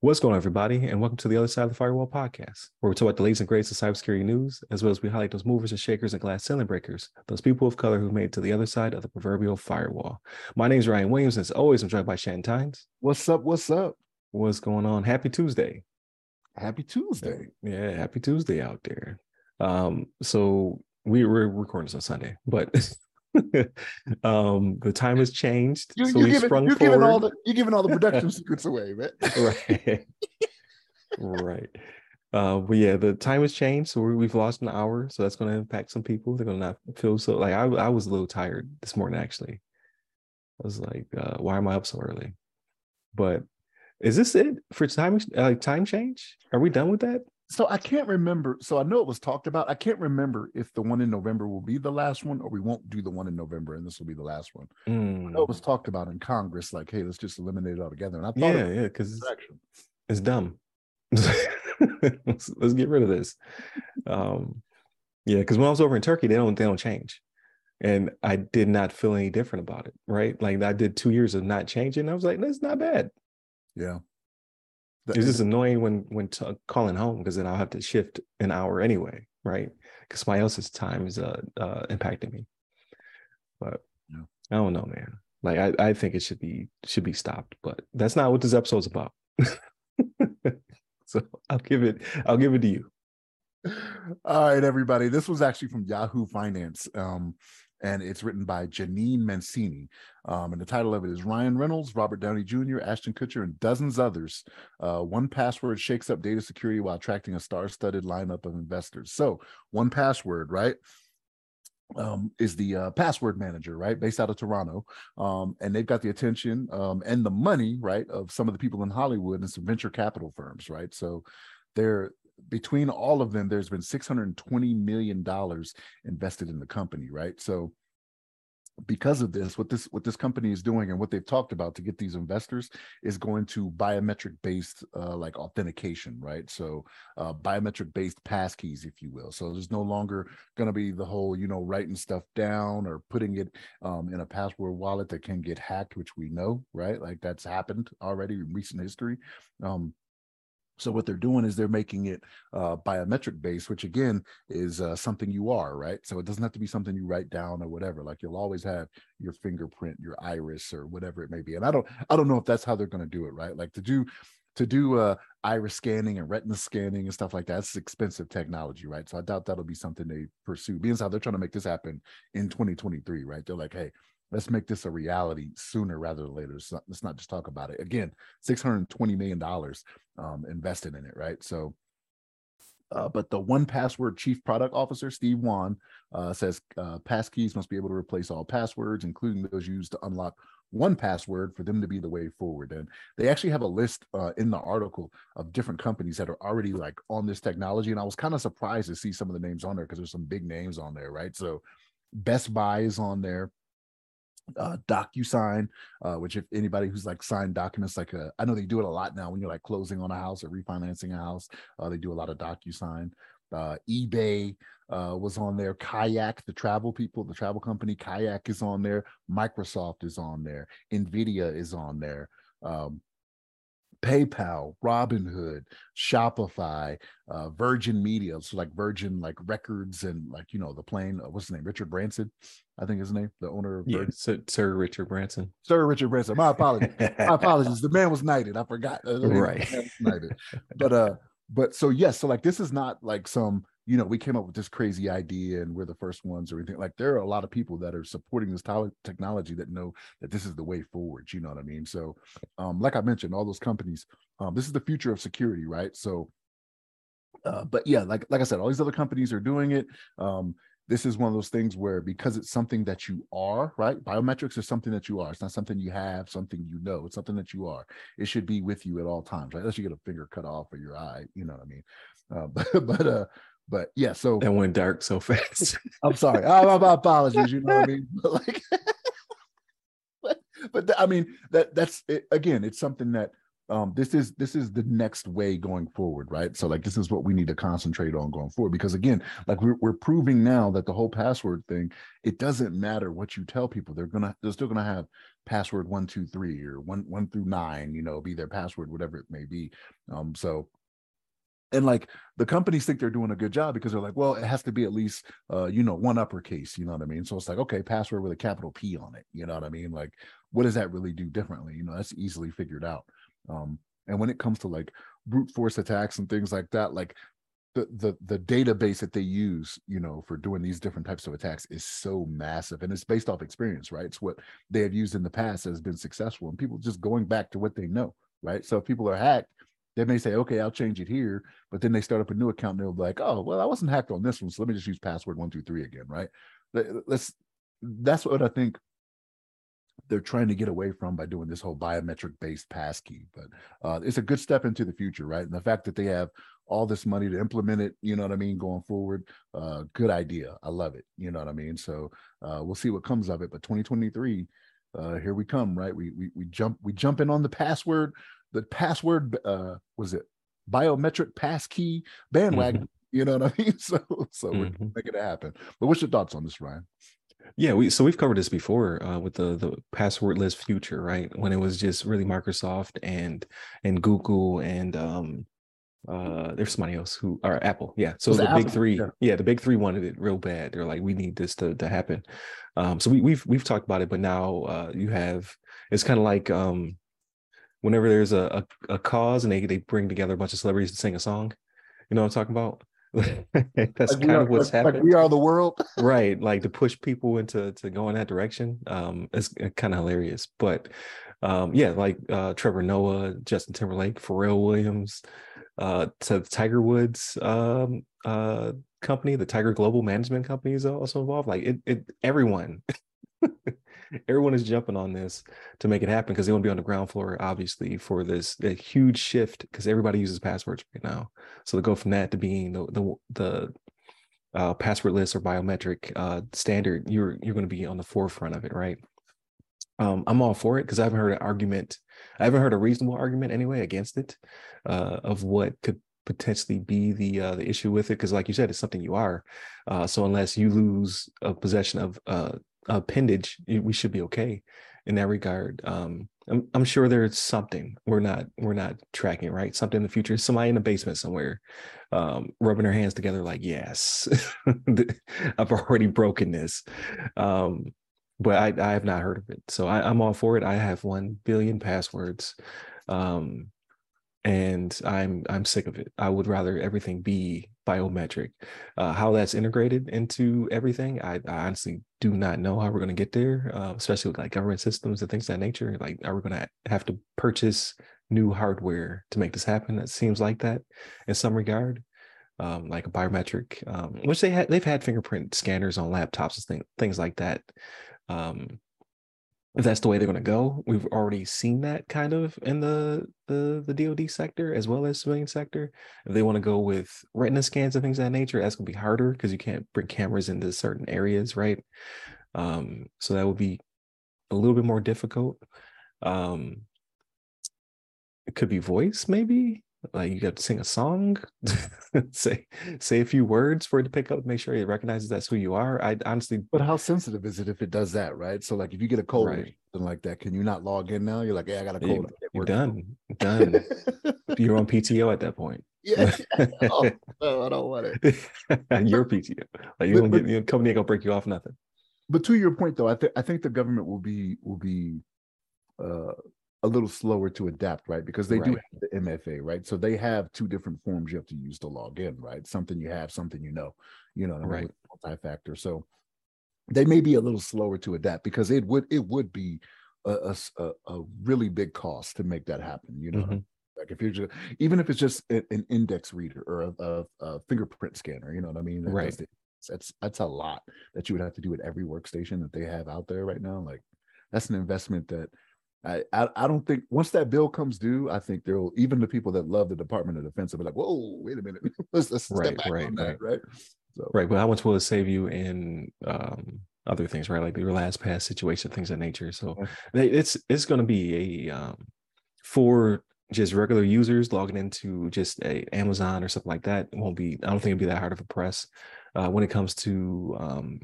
What's going on, everybody, and welcome to the Other Side of the Firewall podcast, where we talk about the latest and greatest of cybersecurity news, as well as we highlight those movers and shakers and glass ceiling breakers, those people of color who made it to the other side of the proverbial firewall. My name is Ryan Williams, and as always, I'm joined by Shannon Tynes. What's up? What's up? What's going on? Happy Tuesday. Happy Tuesday. Yeah, happy Tuesday out there. Um, so we were recording this on Sunday, but um the time has changed. You, so you sprung you're giving all forward. the you're giving all the production secrets away, man. right. right. Uh, but yeah, the time has changed, so we, we've lost an hour, so that's going to impact some people. They're going to not feel so like I, I was a little tired this morning actually. I was like, uh, why am I up so early? But is this it for time uh, time change? Are we done with that? So I can't remember. So I know it was talked about. I can't remember if the one in November will be the last one or we won't do the one in November and this will be the last one. I Mm. know it was talked about in Congress, like, hey, let's just eliminate it altogether. And I thought Yeah, yeah, because distraction. it's dumb. let's, let's get rid of this. Um, yeah, because when I was over in Turkey, they don't they don't change, and I did not feel any different about it. Right, like I did two years of not changing. I was like, that's not bad. Yeah. The- It's just annoying when when t- calling home because then I'll have to shift an hour anyway, right? Because somebody else's time is uh, uh impacting me. But. I don't know, man. Like I, I think it should be should be stopped, but that's not what this episode's about. so I'll give it I'll give it to you. All right, everybody. This was actually from Yahoo Finance. Um, and it's written by Jeannine Mancini. Um, and the title of it is Ryan Reynolds, Robert Downey Jr., Ashton Kutcher, and dozens others. Uh, 1Password shakes up data security while attracting a star-studded lineup of investors. So, 1Password, right? Um, is the uh, password manager, right? Based out of Toronto. Um, and they've got the attention um, and the money, right, of some of the people in Hollywood and some venture capital firms, right? So they're between all of them, there's been $620 million invested in the company, right? So because of this, what this what this company is doing and what they've talked about to get these investors is going to biometric based uh, like authentication, right? So uh, biometric based passkeys, if you will. So there's no longer going to be the whole, you know, writing stuff down or putting it um, in a password wallet that can get hacked, which we know, right? Like that's happened already in recent history. Um, so what they're doing is they're making it uh, biometric based, which again is uh, something you are, right? So it doesn't have to be something you write down or whatever. Like you'll always have your fingerprint, your iris, or whatever it may be. And I don't, I don't know if that's how they're going to do it, right? Like to do, to do uh, iris scanning and retina scanning and stuff like that. It's expensive technology, right? So I doubt that'll be something they pursue. Being how they're trying to make this happen in 2023, right? They're like, hey, let's make this a reality sooner rather than later. Not, let's not just talk about it. Again, $620 million um, invested in it, right? So, uh, but the 1Password chief product officer, Steve Won, uh, says uh, passkeys must be able to replace all passwords, including those used to unlock 1Password for them to be the way forward. And they actually have a list uh, in the article of different companies that are already like on this technology. And I was kind of surprised to see some of the names on there because there's some big names on there, right? So Best Buy is on there uh DocuSign, uh, which if anybody who's like signed documents, like uh, I know they do it a lot now when you're like closing on a house or refinancing a house, uh, they do a lot of DocuSign. Uh, eBay uh, was on there. Kayak, the travel people, the travel company, Kayak is on there. Microsoft is on there. Nvidia is on there. Um, PayPal, Robinhood, Shopify, uh, Virgin Media, so like Virgin, like records and like you know the plane. Uh, what's his name? Richard Branson, I think his name, the owner of Yeah, Sir, Sir Richard Branson. Sir Richard Branson. My apologies. My apologies. The man was knighted. I forgot. Uh, Right. knighted. But uh, but so yes, so like this is not like some you know we came up with this crazy idea and we're the first ones or anything. Like there are a lot of people that are supporting this technology that know that this is the way forward. You know what I mean? So um, like I mentioned, all those companies, um, this is the future of security, right? So. Uh, but yeah, like like I said, all these other companies are doing it. Um, this is one of those things where because it's something that you are right biometrics is something that you are it's not something you have something you know it's something that you are it should be with you at all times right unless you get a finger cut off or your eye you know what i mean uh, but but uh but yeah so That went dark so fast. i'm sorry I, my apologies you know what i mean but like but, but th- i mean that that's it, again it's something that um, this is this is the next way going forward, right? So like this is what we need to concentrate on going forward because again, like we're we're proving now that the whole password thing, it doesn't matter what you tell people, they're gonna they're still gonna have password one two three or one one through nine, you know, be their password, whatever it may be. Um, so and like the companies think they're doing a good job because they're like, well, it has to be at least, uh, you know, one uppercase. You know what I mean? So it's like, okay, password with a capital P on it. You know what I mean? Like, what does that really do differently? You know, that's easily figured out. Um, and when it comes to like brute force attacks and things like that, like the the the database that they use, you know, for doing these different types of attacks is so massive, and it's based off experience, right? It's what they have used in the past that has been successful, and people just going back to what they know, right? So if people are hacked they may say, okay, I'll change it here, but then they start up a new account and they'll be like, oh, well, I wasn't hacked on this one, so let me just use password one two three again, right? Let's. That's what I think they're trying to get away from by doing this whole biometric based passkey. But uh, it's a good step into the future, right? And the fact that they have all this money to implement it, you know what I mean, going forward, uh, good idea. I love it. You know what I mean. So uh, we'll see what comes of it. But 2023, uh, here we come, right? We we we jump we jump in on the password the password uh was it biometric passkey bandwagon. Mm-hmm. You know what I mean? So so mm-hmm. we're making it happen. But what's your thoughts on this, Ryan? Yeah, we so we've covered this before uh, with the the passwordless future, right? When it was just really Microsoft and and Google and um uh there's somebody else who or Apple, yeah. So the Apple, big three, yeah. yeah. the big three wanted it real bad. They're like, we need this to to happen. Um, so we, we've we've talked about it, but now uh you have it's kind of like um whenever there's a, a, a cause and they, they bring together a bunch of celebrities to sing a song. You know what I'm talking about? That's like kind are, of what's like, happening. Like we are the world, right? Like to push people into to go in that direction. Um, it's kind of hilarious, but um, yeah, like uh, Trevor Noah, Justin Timberlake, Pharrell Williams, uh, to Tiger Woods um, uh, company, the Tiger Global Management Company is also involved. Like it, it everyone everyone is jumping on this to make it happen because they want to be on the ground floor, obviously, for this huge shift because everybody uses passwords right now. So to go from that to being the the the uh, passwordless or biometric uh, standard, you're you're going to be on the forefront of it, right? Um, I'm all for it because I haven't heard an argument. I haven't heard a reasonable argument anyway against it uh, of what could potentially be the uh, the issue with it because like you said it's something you are uh, so unless you lose a possession of uh, appendage, we should be okay in that regard. Um, I'm, I'm sure there's something we're not we're not tracking, right? Something in the future, somebody in the basement somewhere, um, rubbing their hands together, like, yes, I've already broken this. Um, but I, I have not heard of it. So I, I'm all for it. I have one billion passwords. Um, and I'm I'm sick of it. I would rather everything be biometric. Uh, how that's integrated into everything, I, I, honestly do not know how we're going to get there, uh, especially with like government systems and things of that nature. Like, are we going to have to purchase new hardware to make this happen? That seems like that in some regard. Um, like a biometric, um, which they had, they've had fingerprint scanners on laptops and things, things like that. Um, if that's the way they're going to go. We've already seen that kind of in the the the DoD sector as well as civilian sector. If they want to go with retina scans and things of that nature, that's going to be harder because you can't bring cameras into certain areas, right? Um, so that would be a little bit more difficult. Um, it could be voice, maybe like you got to sing a song say say a few words for it to pick up make sure it recognizes that's who you are. I honestly but how sensitive is it if it does that right? So like if you get a cold right. or something like that can you not log in now? You're like yeah i got a cold. You, are done done. You're on pto at that point. Yeah. Oh, no, i don't want it. Your pto like you don't get your company ain't gonna break you off nothing. But to your point though i think i think the government will be will be uh a little slower to adapt, right? Because they right. do have the MFA, right? So they have two different forms you have to use to log in, right? Something you have, something you know, you know, right. multi-factor. So they may be a little slower to adapt because it would it would be a, a, a really big cost to make that happen, you know. Mm-hmm. Like if you're just even if it's just an index reader or a, a, a fingerprint scanner, you know what I mean? That right. That's that's a lot that you would have to do at every workstation that they have out there right now. Like that's an investment that I, I, I don't think once that bill comes due, I think there will even the people that love the Department of Defense will be like, whoa, wait a minute, let's, let's right, right, right. That, right. So. Right, but how much will it save you in um, other things, right? Like your LastPass situation, things of nature. So it's it's going to be a um, for just regular users logging into just a Amazon or something like that, it won't be. I don't think it'd be that hard of a press. Uh, when it comes to um,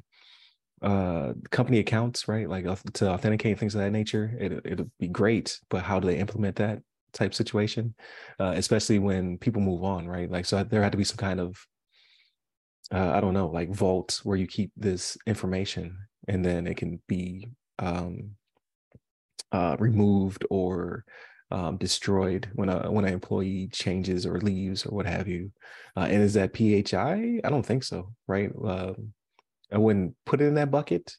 uh, company accounts, right? Like to authenticate things of that nature, it it'll be great. But how do they implement that type situation, uh, especially when people move on, right? Like so, there had to be some kind of uh, I don't know, like vault where you keep this information and then it can be um, uh, removed or um, destroyed when a when an employee changes or leaves or what have you. Uh, and is that PHI? I don't think so, right? Um, I wouldn't put it in that bucket.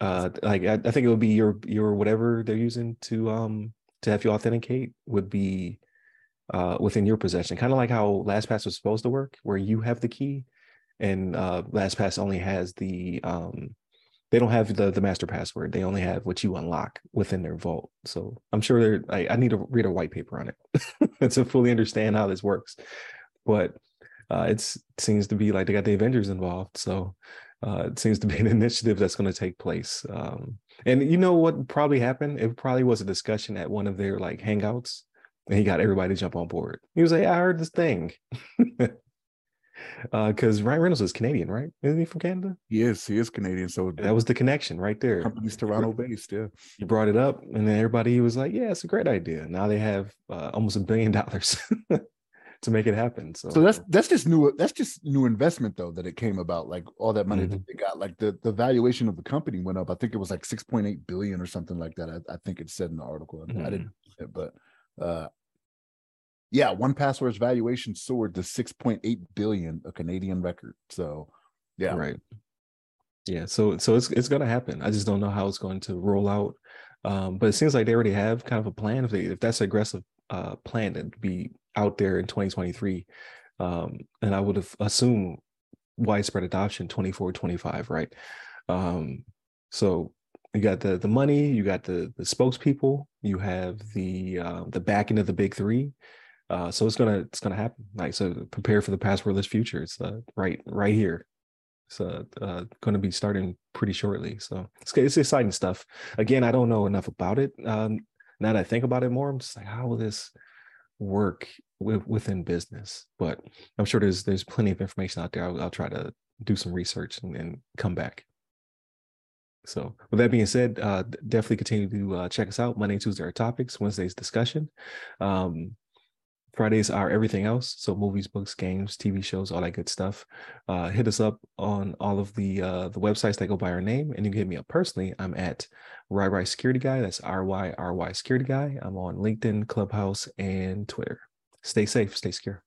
Uh, like I, I, think it would be your your whatever they're using to um to have you authenticate would be uh within your possession. Kind of like how LastPass was supposed to work, where you have the key, and uh LastPass only has the um they don't have the the master password. They only have what you unlock within their vault. So I'm sure they're I, I need to read a white paper on it to fully understand how this works. But uh, it seems to be like they got the Avengers involved. So uh, it seems to be an initiative that's going to take place. Um, and you know what probably happened? It probably was a discussion at one of their like hangouts, and he got everybody to jump on board. He was like, "I heard this thing." because uh, Ryan Reynolds is Canadian, right? Isn't he from Canada? Yes, he is Canadian. So that was the connection right there. Company's Toronto based, yeah. he brought it up, and then everybody was like, "Yeah, it's a great idea." Now they have uh, almost a billion dollars to make it happen. So, so that's that's just new. That's just new investment though that it came about. Like all that money mm-hmm. that they got, like the the valuation of the company went up. I think it was like six point eight billion or something like that. I, I think it said in the article. Mm-hmm. I didn't, but uh, yeah, 1Password's valuation soared to 6.8 billion, a Canadian record. So, yeah, right. Yeah, so so it's it's gonna happen. I just don't know how it's going to roll out. Um, but it seems like they already have kind of a plan. If they if that's aggressive uh, plan to be out there in 2023, um, and I would have assumed widespread adoption 24, 25, right? Um, so you got the the money, you got the the spokespeople, you have the uh, the backing of the big three, uh, so it's gonna it's gonna happen. Like so, prepare for the passwordless future. It's uh, right right here. It's uh, to be starting pretty shortly. So it's it's exciting stuff. Again, I don't know enough about it. Um, now that I think about it more, I'm just like, how will this work with, within business? But I'm sure there's there's plenty of information out there. I'll, I'll try to do some research and, and, come back. So with that being said, uh, definitely continue to uh, check us out. Monday, Tuesday are topics. Wednesday's discussion. Um, Fridays are everything else. So movies, books, games, TV shows, all that good stuff. Uh, hit us up on all of the uh, the websites that go by our name, and you can hit me up personally. I'm at RyRy Security Guy. That's R Y R Y Security Guy. I'm on LinkedIn, Clubhouse, and Twitter. Stay safe, stay secure.